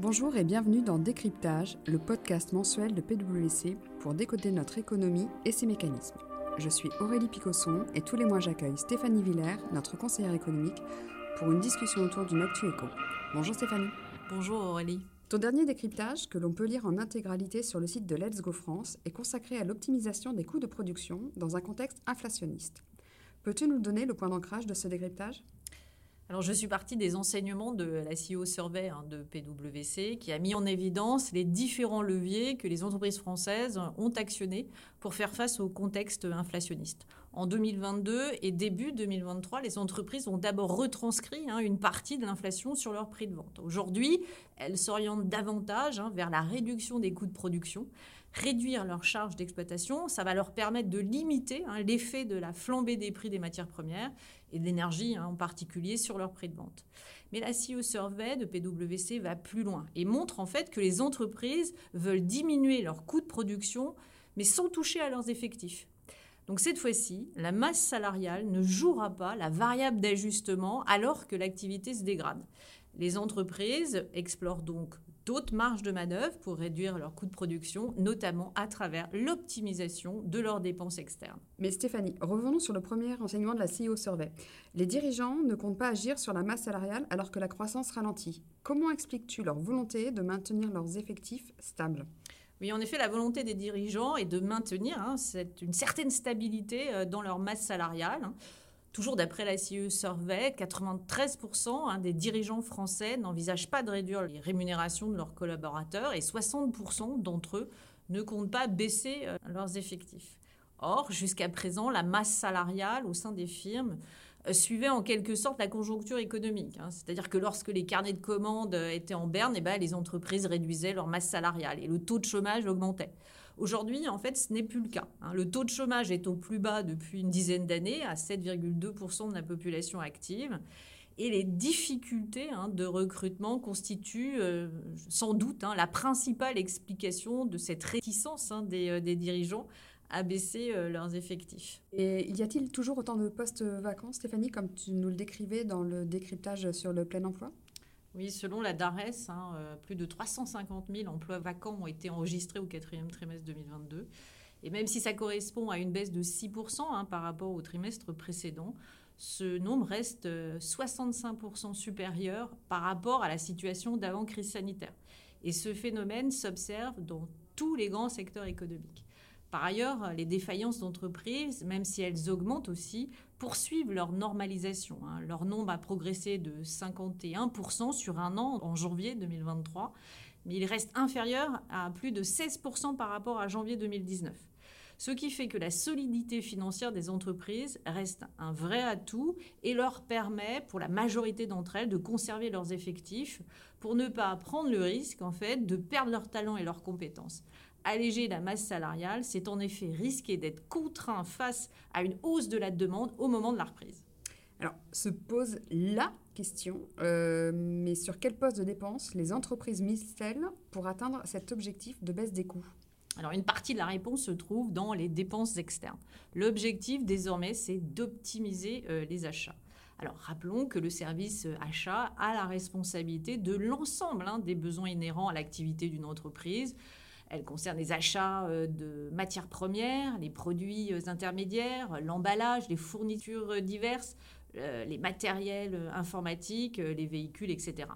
Bonjour et bienvenue dans Décryptage, le podcast mensuel de PwC pour décoder notre économie et ses mécanismes. Je suis Aurélie Picosson et tous les mois j'accueille Stéphanie Villers, notre conseillère économique, pour une discussion autour d'une actu éco. Bonjour Stéphanie. Bonjour Aurélie. Ton dernier décryptage, que l'on peut lire en intégralité sur le site de Let's Go France, est consacré à l'optimisation des coûts de production dans un contexte inflationniste. Peux-tu nous donner le point d'ancrage de ce décryptage? Alors, je suis partie des enseignements de la CEO Survey hein, de PwC qui a mis en évidence les différents leviers que les entreprises françaises ont actionnés pour faire face au contexte inflationniste. En 2022 et début 2023, les entreprises ont d'abord retranscrit hein, une partie de l'inflation sur leur prix de vente. Aujourd'hui, elles s'orientent davantage hein, vers la réduction des coûts de production réduire leurs charges d'exploitation. Ça va leur permettre de limiter hein, l'effet de la flambée des prix des matières premières et de l'énergie hein, en particulier sur leur prix de vente. Mais la CEO Survey de PwC va plus loin et montre en fait que les entreprises veulent diminuer leurs coûts de production mais sans toucher à leurs effectifs. Donc cette fois-ci, la masse salariale ne jouera pas la variable d'ajustement alors que l'activité se dégrade. Les entreprises explorent donc d'autres marges de manœuvre pour réduire leurs coûts de production, notamment à travers l'optimisation de leurs dépenses externes. Mais Stéphanie, revenons sur le premier enseignement de la CEO Survey. Les dirigeants ne comptent pas agir sur la masse salariale alors que la croissance ralentit. Comment expliques-tu leur volonté de maintenir leurs effectifs stables? Oui, en effet, la volonté des dirigeants est de maintenir hein, une certaine stabilité euh, dans leur masse salariale. Hein. Toujours d'après la CIE Survey, 93% hein, des dirigeants français n'envisagent pas de réduire les rémunérations de leurs collaborateurs et 60% d'entre eux ne comptent pas baisser euh, leurs effectifs. Or, jusqu'à présent, la masse salariale au sein des firmes euh, suivait en quelque sorte la conjoncture économique. Hein. C'est-à-dire que lorsque les carnets de commandes euh, étaient en berne, eh ben, les entreprises réduisaient leur masse salariale et le taux de chômage augmentait. Aujourd'hui, en fait, ce n'est plus le cas. Hein. Le taux de chômage est au plus bas depuis une dizaine d'années, à 7,2% de la population active. Et les difficultés hein, de recrutement constituent euh, sans doute hein, la principale explication de cette réticence des, euh, des, dirigeants à baisser euh, leurs effectifs. Et y a-t-il toujours autant de postes vacants, Stéphanie, comme tu nous le décrivais dans le décryptage sur le plein emploi? Oui, selon la DARES, hein, euh, plus de 350 000 emplois vacants ont été enregistrés au quatrième trimestre 2022. Et même si ça correspond à une baisse de 6% hein, par rapport au trimestre précédent, ce nombre reste 65% euh, supérieur par rapport à la situation d'avant crise sanitaire. Et ce phénomène s'observe dans tous les grands secteurs économiques. Par ailleurs, les défaillances d'entreprises, même si elles augmentent aussi, poursuivent leur normalisation. Hein. Leur nombre a progressé de 51% sur un an en janvier 2023, mais il reste inférieur à plus de 16% par rapport à janvier 2019. Ce qui fait que la solidité financière des entreprises reste un vrai atout et leur permet, pour la majorité d'entre elles, de conserver leurs effectifs pour ne pas prendre le risque, en fait, de perdre leurs talents et leurs compétences. Alléger la masse salariale, c'est en effet risquer d'être contraint face à une hausse de la demande au moment de la reprise. Alors, se pose la question, euh, mais sur quel poste de dépenses les entreprises misent-elles pour atteindre cet objectif de baisse des coûts? Alors une partie de la réponse se trouve dans les dépenses externes. L'objectif désormais, c'est d'optimiser euh, les achats. Alors rappelons que le service achat a la responsabilité de l'ensemble hein, des besoins inhérents à l'activité d'une entreprise, elle concerne les achats euh, de matières premières, les produits euh, intermédiaires, l'emballage, les fournitures euh, diverses, les matériels informatiques, les véhicules, etc.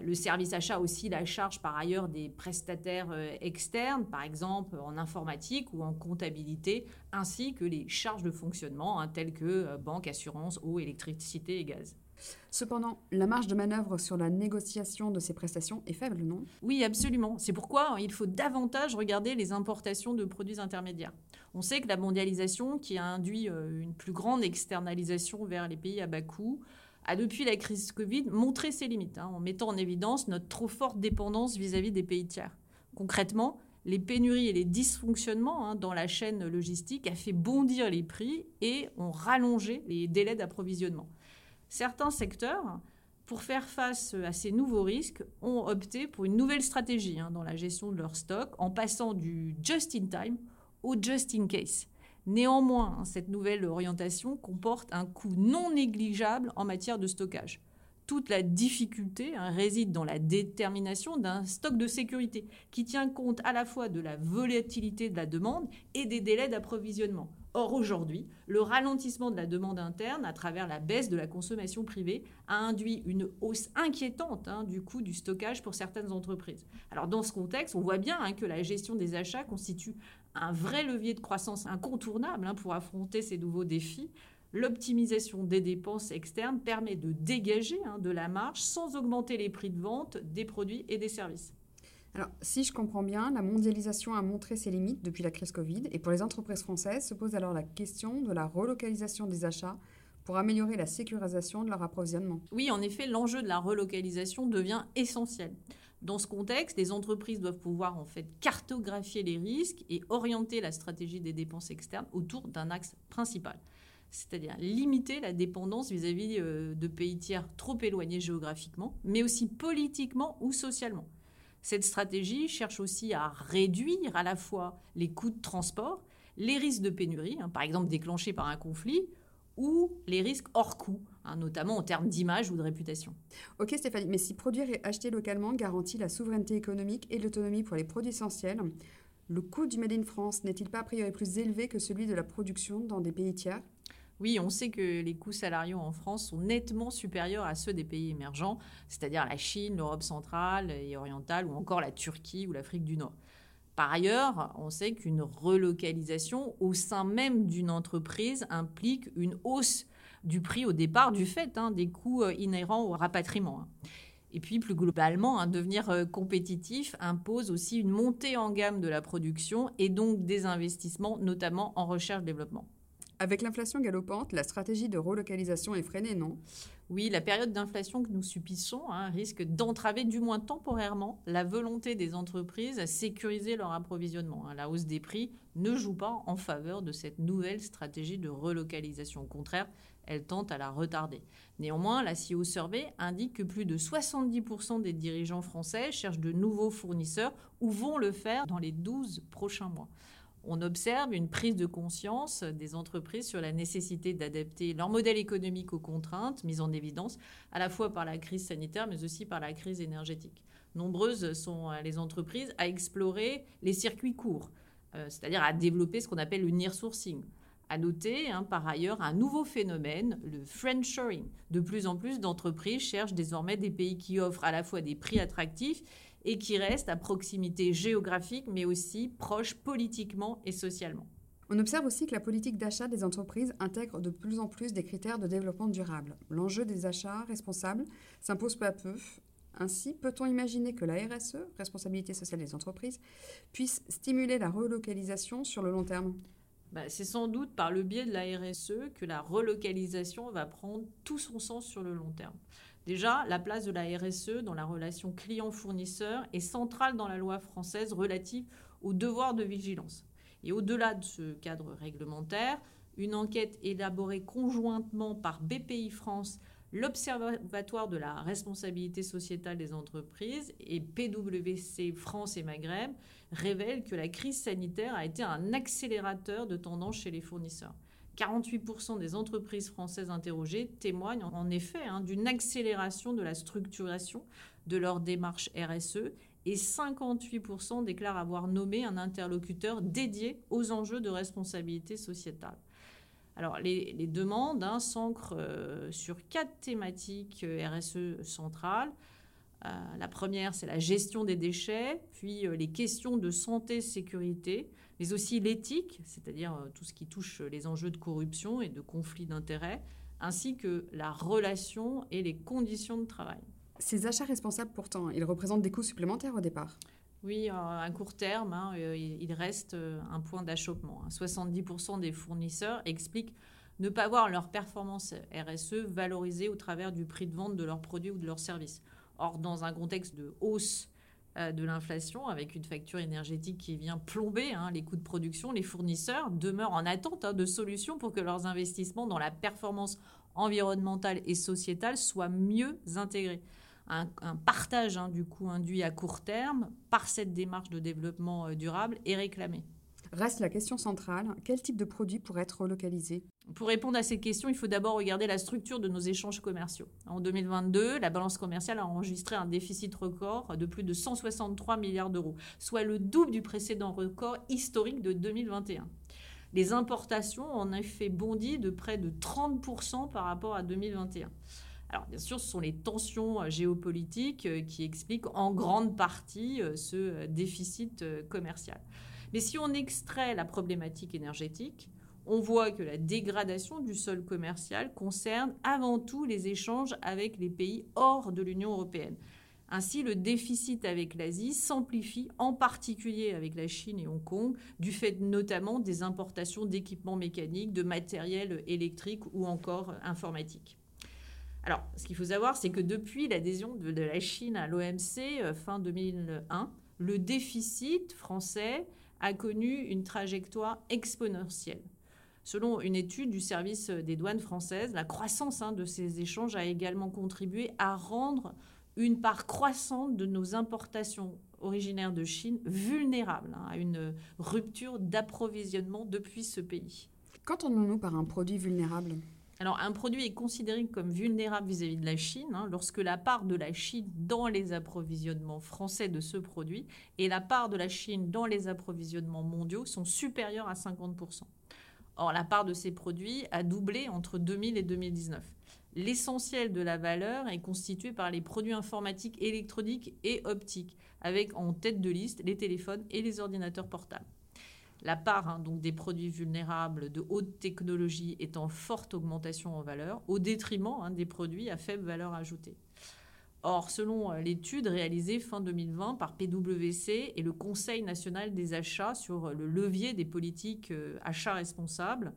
le service achat aussi la charge par ailleurs des prestataires externes, par exemple en informatique ou en comptabilité, ainsi que les charges de fonctionnement hein, telles que banque, assurance, eau, électricité et gaz. Cependant, la marge de manœuvre sur la négociation de ces prestations est faible, non? Oui, absolument. C'est pourquoi il faut davantage regarder les importations de produits intermédiaires. On sait que la mondialisation, qui a induit euh, une plus grande externalisation vers les pays à bas coût, a depuis la crise Covid montré ses limites, hein, en mettant en évidence notre trop forte dépendance vis-à-vis des pays tiers. Concrètement, les pénuries et les dysfonctionnements hein, dans la chaîne logistique a fait bondir les prix et ont rallongé les délais d'approvisionnement. Certains secteurs, pour faire face à ces nouveaux risques, ont opté pour une nouvelle stratégie hein, dans la gestion de leur stock en passant du just-in-time au just-in-case. Néanmoins, hein, cette nouvelle orientation comporte un coût non négligeable en matière de stockage. Toute la difficulté hein, réside dans la détermination d'un stock de sécurité qui tient compte à la fois de la volatilité de la demande et des délais d'approvisionnement. Or, aujourd'hui, le ralentissement de la demande interne à travers la baisse de la consommation privée a induit une hausse inquiétante hein, du coût du stockage pour certaines entreprises. Alors, dans ce contexte, on voit bien hein, que la gestion des achats constitue un vrai levier de croissance incontournable pour affronter ces nouveaux défis. L'optimisation des dépenses externes permet de dégager de la marge sans augmenter les prix de vente des produits et des services. Alors, si je comprends bien, la mondialisation a montré ses limites depuis la crise Covid et pour les entreprises françaises se pose alors la question de la relocalisation des achats pour améliorer la sécurisation de leur approvisionnement. Oui, en effet, l'enjeu de la relocalisation devient essentiel. Dans ce contexte, les entreprises doivent pouvoir en fait cartographier les risques et orienter la stratégie des dépenses externes autour d'un axe principal, c'est-à-dire limiter la dépendance vis-à-vis euh, de pays tiers trop éloignés géographiquement, mais aussi politiquement ou socialement. Cette stratégie cherche aussi à réduire à la fois les coûts de transport, les risques de pénurie, hein, par exemple déclenchés par un conflit, ou les risques hors coût, hein, notamment en termes d'image ou de réputation. Ok Stéphanie, mais si produire et acheter localement garantit la souveraineté économique et l'autonomie pour les produits essentiels, le coût du Made in France n'est-il pas a priori plus élevé que celui de la production dans des pays tiers? Oui, on sait que les coûts salariaux en France sont nettement supérieurs à ceux des pays émergents, c'est-à-dire la Chine, l'Europe centrale et orientale, ou encore la Turquie ou l'Afrique du Nord. Par ailleurs, on sait qu'une relocalisation au sein même d'une entreprise implique une hausse du prix au départ du fait hein, des coûts euh, inhérents au rapatriement. Hein. Et puis plus globalement, hein, devenir euh, compétitif impose aussi une montée en gamme de la production et donc des investissements, notamment en recherche-développement. Avec l'inflation galopante, la stratégie de relocalisation est freinée, non? Oui, la période d'inflation que nous subissons hein, risque d'entraver, du moins temporairement, la volonté des entreprises à sécuriser leur approvisionnement. Hein. La hausse des prix ne joue pas en faveur de cette nouvelle stratégie de relocalisation. Au contraire, elle tente à la retarder. Néanmoins, la CEO Survey indique que plus de 70% des dirigeants français cherchent de nouveaux fournisseurs ou vont le faire dans les 12 prochains mois on observe une prise de conscience des entreprises sur la nécessité d'adapter leur modèle économique aux contraintes mises en évidence à la fois par la crise sanitaire mais aussi par la crise énergétique. Nombreuses sont les entreprises à explorer les circuits courts, euh, c'est-à-dire à développer ce qu'on appelle le near sourcing. À noter hein, par ailleurs un nouveau phénomène, le friendshoring. De plus en plus d'entreprises cherchent désormais des pays qui offrent à la fois des prix attractifs et qui reste à proximité géographique, mais aussi proche politiquement et socialement. On observe aussi que la politique d'achat des entreprises intègre de plus en plus des critères de développement durable. L'enjeu des achats responsables s'impose peu à peu. Ainsi, peut-on imaginer que la RSE, responsabilité sociale des entreprises, puisse stimuler la relocalisation sur le long terme? Bah, C'est sans doute par le biais de la RSE que la relocalisation va prendre tout son sens sur le long terme. Déjà, la place de la RSE dans la relation client-fournisseur est centrale dans la loi française relative au devoir de vigilance. Et au-delà de ce cadre réglementaire, une enquête élaborée conjointement par BPI France, l'Observatoire de la responsabilité sociétale des entreprises et PwC France et Maghreb révèle que la crise sanitaire a été un accélérateur de tendance chez les fournisseurs. 48% des entreprises françaises interrogées témoignent en effet hein, d'une accélération de la structuration de leur démarche RSE et 58% déclarent avoir nommé un interlocuteur dédié aux enjeux de responsabilité sociétale. Alors, les, demandes hein, s'ancrent euh, sur quatre thématiques euh, RSE centrales. Euh, la première, c'est la gestion des déchets, puis les questions de santé, sécurité, mais aussi l'éthique, c'est-à-dire tout ce qui touche les enjeux de corruption et de conflit d'intérêts, ainsi que la relation et les conditions de travail. Ces achats responsables, pourtant, ils représentent des coûts supplémentaires au départ oui, à court terme, hein, euh, il reste euh, un point d'achoppement. 70% hein. des fournisseurs expliquent ne pas voir leur performance RSE valorisée au travers du prix de vente de leurs produits ou de leurs services. Or, dans un contexte de hausse euh, de l'inflation, avec une facture énergétique qui vient plomber hein, les coûts de production, les fournisseurs demeurent en attente de solutions pour que leurs investissements dans la performance environnementale et sociétale soient mieux intégrés. Un, partage hein, du coût induit à court terme par cette démarche de développement euh, durable est réclamé. Reste la question centrale, quel type de produit pourrait être relocalisé? Pour répondre à cette question, il faut d'abord regarder la structure de nos échanges commerciaux. En 2022, la balance commerciale a enregistré un déficit record de plus de 163 milliards d'euros, soit le double du précédent record historique de 2021. Les importations ont en effet bondi de près de 30% par rapport à 2021. Alors bien sûr, ce sont les tensions euh, géopolitiques euh, qui expliquent en grande partie euh, ce déficit commercial. Mais si on extrait la problématique énergétique, on voit que la dégradation du sol commercial concerne avant tout les échanges avec les pays hors de l'Union européenne. Ainsi, le déficit avec l'Asie s'amplifie en particulier avec la Chine et Hong Kong, du fait notamment des importations d'équipements mécaniques, de matériel électrique ou encore informatique. Alors, ce qu'il faut savoir, c'est que depuis l'adhésion de, la Chine à l'OMC euh, fin 2001, le déficit français a connu une trajectoire exponentielle. Selon une étude du service des douanes françaises, la croissance hein, de ces échanges a également contribué à rendre une part croissante de nos importations originaires de Chine vulnérables hein, à une rupture d'approvisionnement depuis ce pays. Qu'entendons-nous par un produit vulnérable? Alors, un produit est considéré comme vulnérable vis-à-vis de la Chine hein, lorsque la part de la Chine dans les approvisionnements français de ce produit et la part de la Chine dans les approvisionnements mondiaux sont supérieures à 50%. Or, la part de ces produits a doublé entre 2000 et 2019. L'essentiel de la valeur est constitué par les produits informatiques électroniques et optiques, avec en tête de liste les téléphones et les ordinateurs portables la part hein, donc des produits vulnérables de haute technologie est en forte augmentation en valeur, au détriment hein, des produits à faible valeur ajoutée. Or, selon euh, l'étude réalisée fin 2020 par PwC et le Conseil national des achats sur le levier des politiques euh, achats responsables,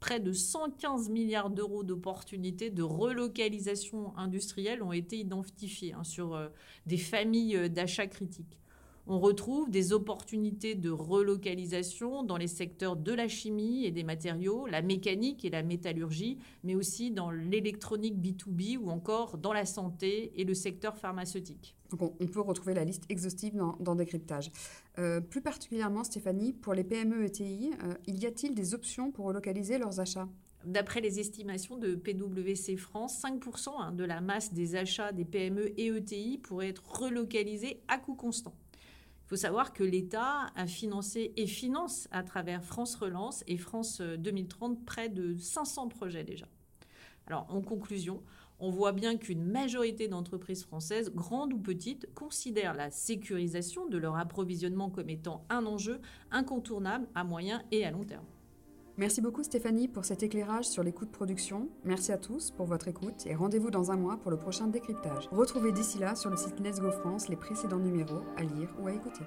près de 115 milliards d'euros d'opportunités de relocalisation industrielle ont été identifiés hein, sur euh, des familles d'achats critiques on retrouve des opportunités de relocalisation dans les secteurs de la chimie et des matériaux, la mécanique et la métallurgie, mais aussi dans l'électronique B2B ou encore dans la santé et le secteur pharmaceutique. on peut retrouver la liste exhaustive dans, Décryptage. Euh, plus particulièrement, Stéphanie, pour les PME ETI, euh, il y a-t-il des options pour relocaliser leurs achats? D'après les estimations de PwC France, 5% hein, de la masse des achats des PME et ETI pourrait être relocalisée à coût constant. Faut savoir que l'État a financé et finance à travers France Relance et France 2030 près de 500 projets déjà. Alors en conclusion, on voit bien qu'une majorité d'entreprises françaises, grandes ou petites, considèrent la sécurisation de leur approvisionnement comme étant un enjeu incontournable à moyen et à long terme. Merci beaucoup Stéphanie pour cet éclairage sur les coûts de production. Merci à tous pour votre écoute et rendez-vous dans un mois pour le prochain décryptage. Retrouvez d'ici là sur le site Let's Go France les précédents numéros à lire ou à écouter.